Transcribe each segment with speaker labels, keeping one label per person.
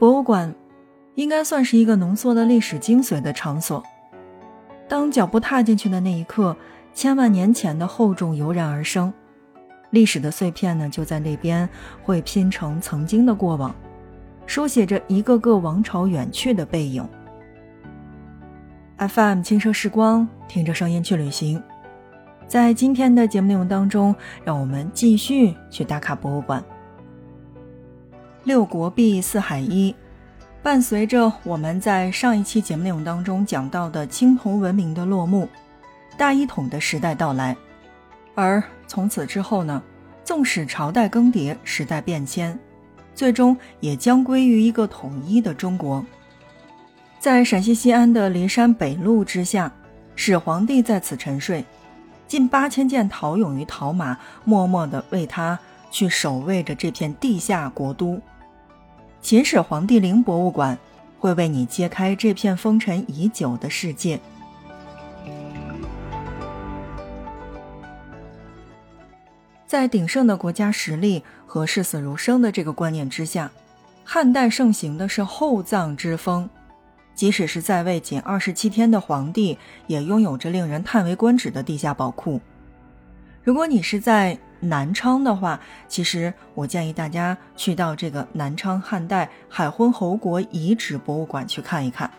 Speaker 1: 博物馆应该算是一个浓缩了历史精髓的场所。当脚步踏进去的那一刻，千万年前的厚重油然而生，历史的碎片呢，就在那边会拼成曾经的过往，书写着一个个王朝远去的背影。FM 轻奢时光，听着声音去旅行。在今天的节目内容当中，让我们继续去打卡博物馆。六国币四海一，伴随着我们在上一期节目内容当中讲到的青铜文明的落幕，大一统的时代到来。而从此之后呢，纵使朝代更迭，时代变迁，最终也将归于一个统一的中国。在陕西西安的骊山北麓之下，始皇帝在此沉睡。近八千件陶俑与陶马，默默地为他去守卫着这片地下国都。秦始皇帝陵博物馆会为你揭开这片封尘已久的世界。在鼎盛的国家实力和视死如生的这个观念之下，汉代盛行的是厚葬之风。即使是在位仅二十七天的皇帝，也拥有着令人叹为观止的地下宝库。如果你是在南昌的话，其实我建议大家去到这个南昌汉代海昏侯国遗址博物馆去看一看，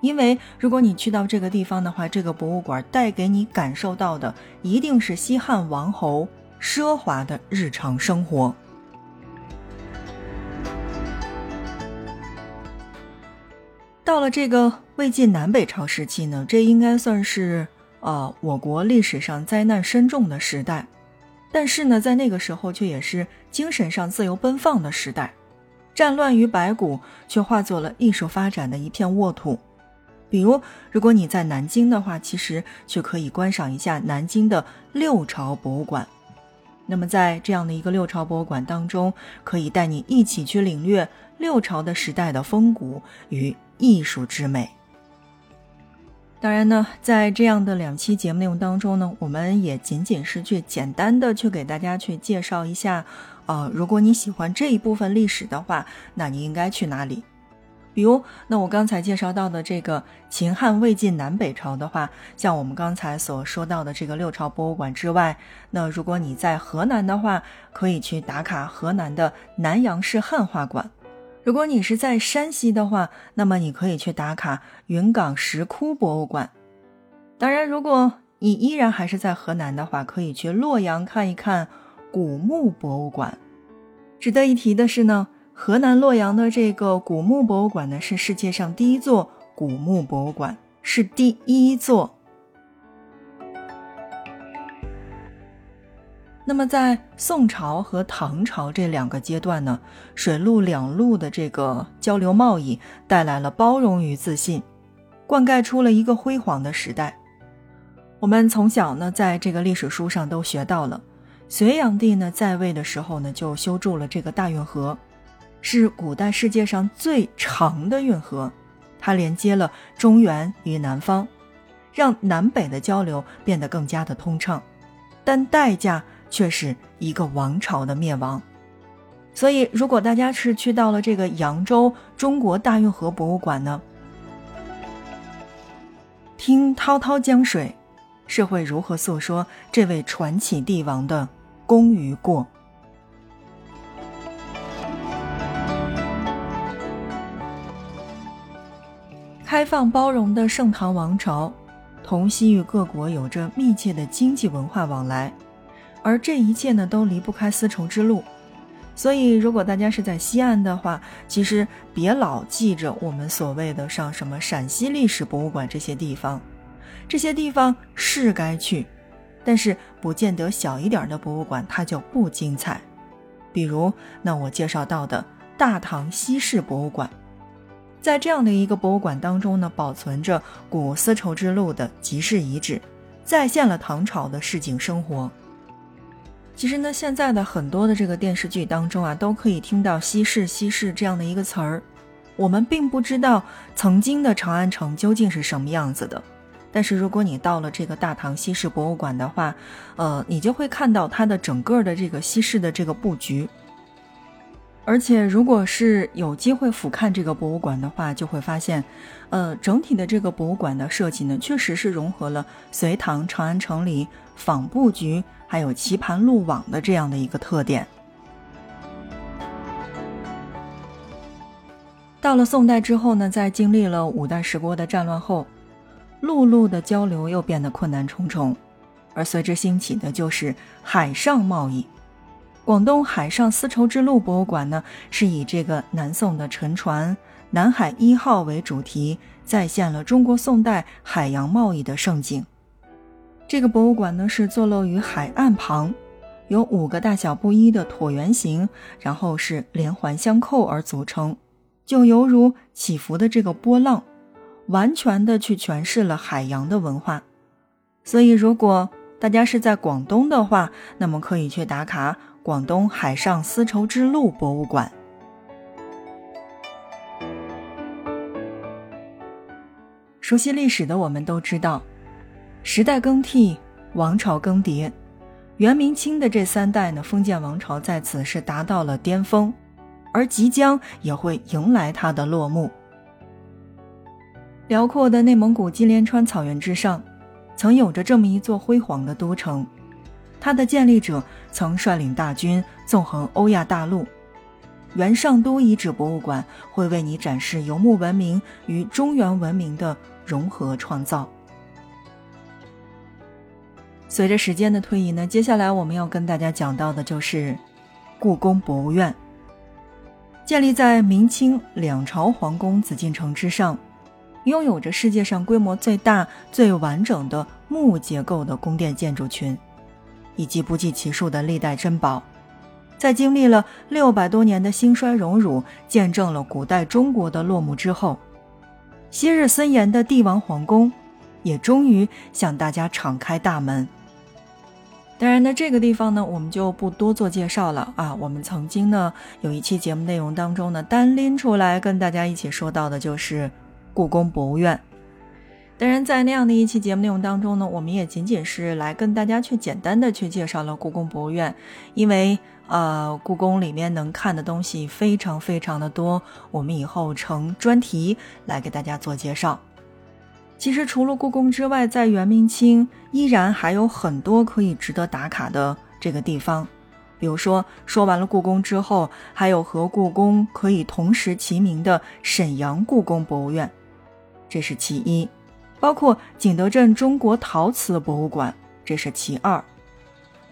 Speaker 1: 因为如果你去到这个地方的话，这个博物馆带给你感受到的一定是西汉王侯奢华的日常生活。到了这个魏晋南北朝时期呢，这应该算是呃我国历史上灾难深重的时代，但是呢，在那个时候却也是精神上自由奔放的时代，战乱于白骨却化作了艺术发展的一片沃土。比如，如果你在南京的话，其实却可以观赏一下南京的六朝博物馆。那么，在这样的一个六朝博物馆当中，可以带你一起去领略六朝的时代的风骨与。艺术之美。当然呢，在这样的两期节目内容当中呢，我们也仅仅是去简单的去给大家去介绍一下，呃，如果你喜欢这一部分历史的话，那你应该去哪里？比如，那我刚才介绍到的这个秦汉魏晋南北朝的话，像我们刚才所说到的这个六朝博物馆之外，那如果你在河南的话，可以去打卡河南的南阳市汉画馆。如果你是在山西的话，那么你可以去打卡云冈石窟博物馆。当然，如果你依然还是在河南的话，可以去洛阳看一看古墓博物馆。值得一提的是呢，河南洛阳的这个古墓博物馆呢，是世界上第一座古墓博物馆，是第一座。那么，在宋朝和唐朝这两个阶段呢，水陆两路的这个交流贸易带来了包容与自信，灌溉出了一个辉煌的时代。我们从小呢，在这个历史书上都学到了，隋炀帝呢在位的时候呢，就修筑了这个大运河，是古代世界上最长的运河，它连接了中原与南方，让南北的交流变得更加的通畅，但代价。却是一个王朝的灭亡，所以如果大家是去到了这个扬州中国大运河博物馆呢，听滔滔江水，是会如何诉说这位传奇帝王的功与过？开放包容的盛唐王朝，同西域各国有着密切的经济文化往来。而这一切呢，都离不开丝绸之路，所以如果大家是在西安的话，其实别老记着我们所谓的上什么陕西历史博物馆这些地方，这些地方是该去，但是不见得小一点的博物馆它就不精彩。比如那我介绍到的大唐西市博物馆，在这样的一个博物馆当中呢，保存着古丝绸之路的集市遗址，再现了唐朝的市井生活。其实呢，现在的很多的这个电视剧当中啊，都可以听到“西市”“西市”这样的一个词儿。我们并不知道曾经的长安城究竟是什么样子的，但是如果你到了这个大唐西市博物馆的话，呃，你就会看到它的整个的这个西市的这个布局。而且，如果是有机会俯瞰这个博物馆的话，就会发现，呃，整体的这个博物馆的设计呢，确实是融合了隋唐长安城里仿布局还有棋盘路网的这样的一个特点。到了宋代之后呢，在经历了五代十国的战乱后，陆路的交流又变得困难重重，而随之兴起的就是海上贸易。广东海上丝绸之路博物馆呢，是以这个南宋的沉船“南海一号”为主题，再现了中国宋代海洋贸易的盛景。这个博物馆呢，是坐落于海岸旁，有五个大小不一的椭圆形，然后是连环相扣而组成，就犹如起伏的这个波浪，完全的去诠释了海洋的文化。所以，如果大家是在广东的话，那么可以去打卡。广东海上丝绸之路博物馆。熟悉历史的我们都知道，时代更替，王朝更迭，元、明、清的这三代呢，封建王朝在此是达到了巅峰，而即将也会迎来它的落幕。辽阔的内蒙古金莲川草原之上，曾有着这么一座辉煌的都城。它的建立者曾率领大军纵横欧亚大陆，元上都遗址博物馆会为你展示游牧文明与中原文明的融合创造。随着时间的推移呢，接下来我们要跟大家讲到的就是故宫博物院，建立在明清两朝皇宫紫禁城之上，拥有着世界上规模最大、最完整的木结构的宫殿建筑群。以及不计其数的历代珍宝，在经历了六百多年的兴衰荣辱，见证了古代中国的落幕之后，昔日森严的帝王皇宫，也终于向大家敞开大门。当然呢，这个地方呢，我们就不多做介绍了啊。我们曾经呢，有一期节目内容当中呢，单拎出来跟大家一起说到的就是故宫博物院。当然，在那样的一期节目内容当中呢，我们也仅仅是来跟大家去简单的去介绍了故宫博物院，因为呃，故宫里面能看的东西非常非常的多，我们以后成专题来给大家做介绍。其实除了故宫之外，在元明清依然还有很多可以值得打卡的这个地方，比如说说完了故宫之后，还有和故宫可以同时齐名的沈阳故宫博物院，这是其一。包括景德镇中国陶瓷博物馆，这是其二；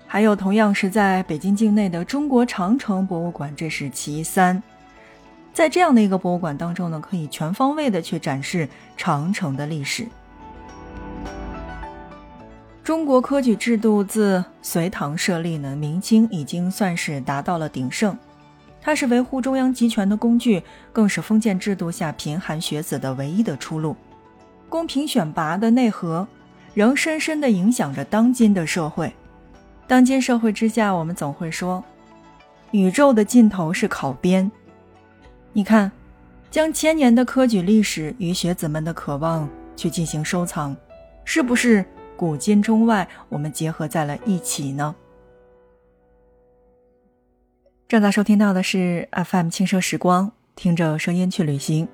Speaker 1: 还有同样是在北京境内的中国长城博物馆，这是其三。在这样的一个博物馆当中呢，可以全方位的去展示长城的历史。中国科举制度自隋唐设立呢，明清已经算是达到了鼎盛，它是维护中央集权的工具，更是封建制度下贫寒学子的唯一的出路。公平选拔的内核，仍深深地影响着当今的社会。当今社会之下，我们总会说，宇宙的尽头是考编。你看，将千年的科举历史与学子们的渴望去进行收藏，是不是古今中外我们结合在了一起呢？正在收听到的是 FM 轻奢时光，听着声音去旅行。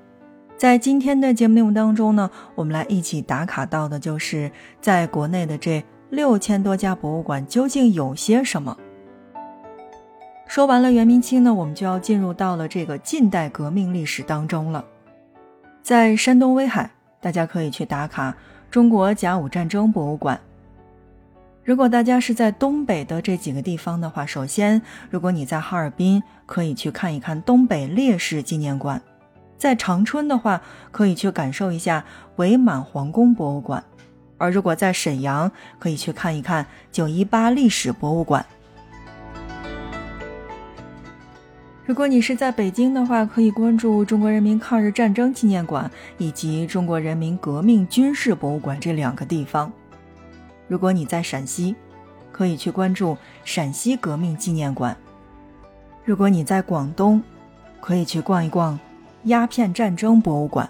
Speaker 1: 在今天的节目内容当中呢，我们来一起打卡到的就是在国内的这六千多家博物馆究竟有些什么。说完了元明清呢，我们就要进入到了这个近代革命历史当中了。在山东威海，大家可以去打卡中国甲午战争博物馆。如果大家是在东北的这几个地方的话，首先，如果你在哈尔滨，可以去看一看东北烈士纪念馆。在长春的话，可以去感受一下伪满皇宫博物馆；而如果在沈阳，可以去看一看九一八历史博物馆。如果你是在北京的话，可以关注中国人民抗日战争纪念馆以及中国人民革命军事博物馆这两个地方。如果你在陕西，可以去关注陕西革命纪念馆。如果你在广东，可以去逛一逛。鸦片战争博物馆。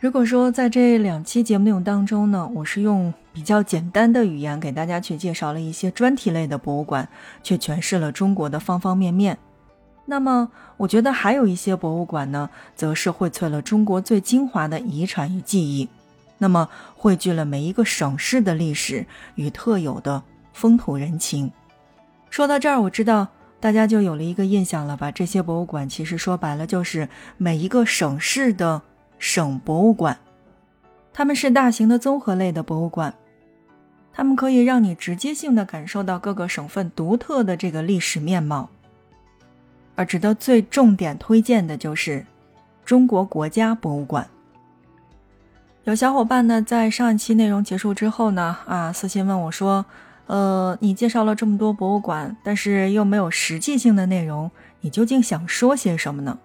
Speaker 1: 如果说在这两期节目内容当中呢，我是用比较简单的语言给大家去介绍了一些专题类的博物馆，却诠释了中国的方方面面。那么，我觉得还有一些博物馆呢，则是荟萃了中国最精华的遗产与记忆，那么汇聚了每一个省市的历史与特有的风土人情。说到这儿，我知道大家就有了一个印象了吧？这些博物馆其实说白了就是每一个省市的。省博物馆，他们是大型的综合类的博物馆，他们可以让你直接性的感受到各个省份独特的这个历史面貌。而值得最重点推荐的就是中国国家博物馆。有小伙伴呢，在上一期内容结束之后呢，啊，私信问我说：“呃，你介绍了这么多博物馆，但是又没有实际性的内容，你究竟想说些什么呢？”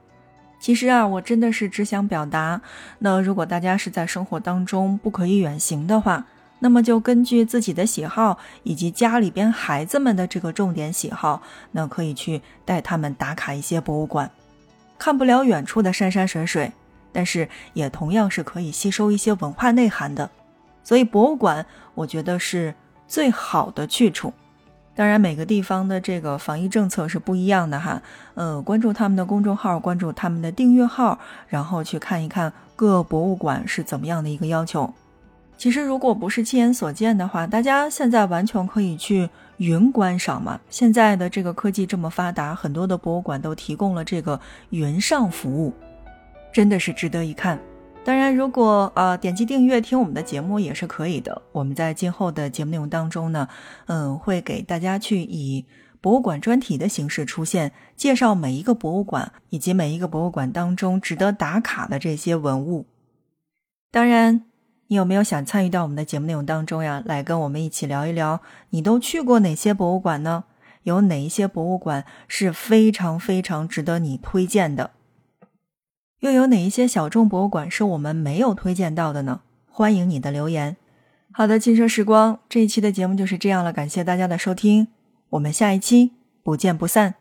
Speaker 1: 其实啊，我真的是只想表达，那如果大家是在生活当中不可以远行的话，那么就根据自己的喜好以及家里边孩子们的这个重点喜好，那可以去带他们打卡一些博物馆，看不了远处的山山水水，但是也同样是可以吸收一些文化内涵的。所以博物馆，我觉得是最好的去处。当然，每个地方的这个防疫政策是不一样的哈。呃，关注他们的公众号，关注他们的订阅号，然后去看一看各博物馆是怎么样的一个要求。其实，如果不是亲眼所见的话，大家现在完全可以去云观赏嘛。现在的这个科技这么发达，很多的博物馆都提供了这个云上服务，真的是值得一看。当然，如果呃点击订阅听我们的节目也是可以的。我们在今后的节目内容当中呢，嗯，会给大家去以博物馆专题的形式出现，介绍每一个博物馆以及每一个博物馆当中值得打卡的这些文物。当然，你有没有想参与到我们的节目内容当中呀？来跟我们一起聊一聊，你都去过哪些博物馆呢？有哪一些博物馆是非常非常值得你推荐的？又有哪一些小众博物馆是我们没有推荐到的呢？欢迎你的留言。好的，轻奢时光这一期的节目就是这样了，感谢大家的收听，我们下一期不见不散。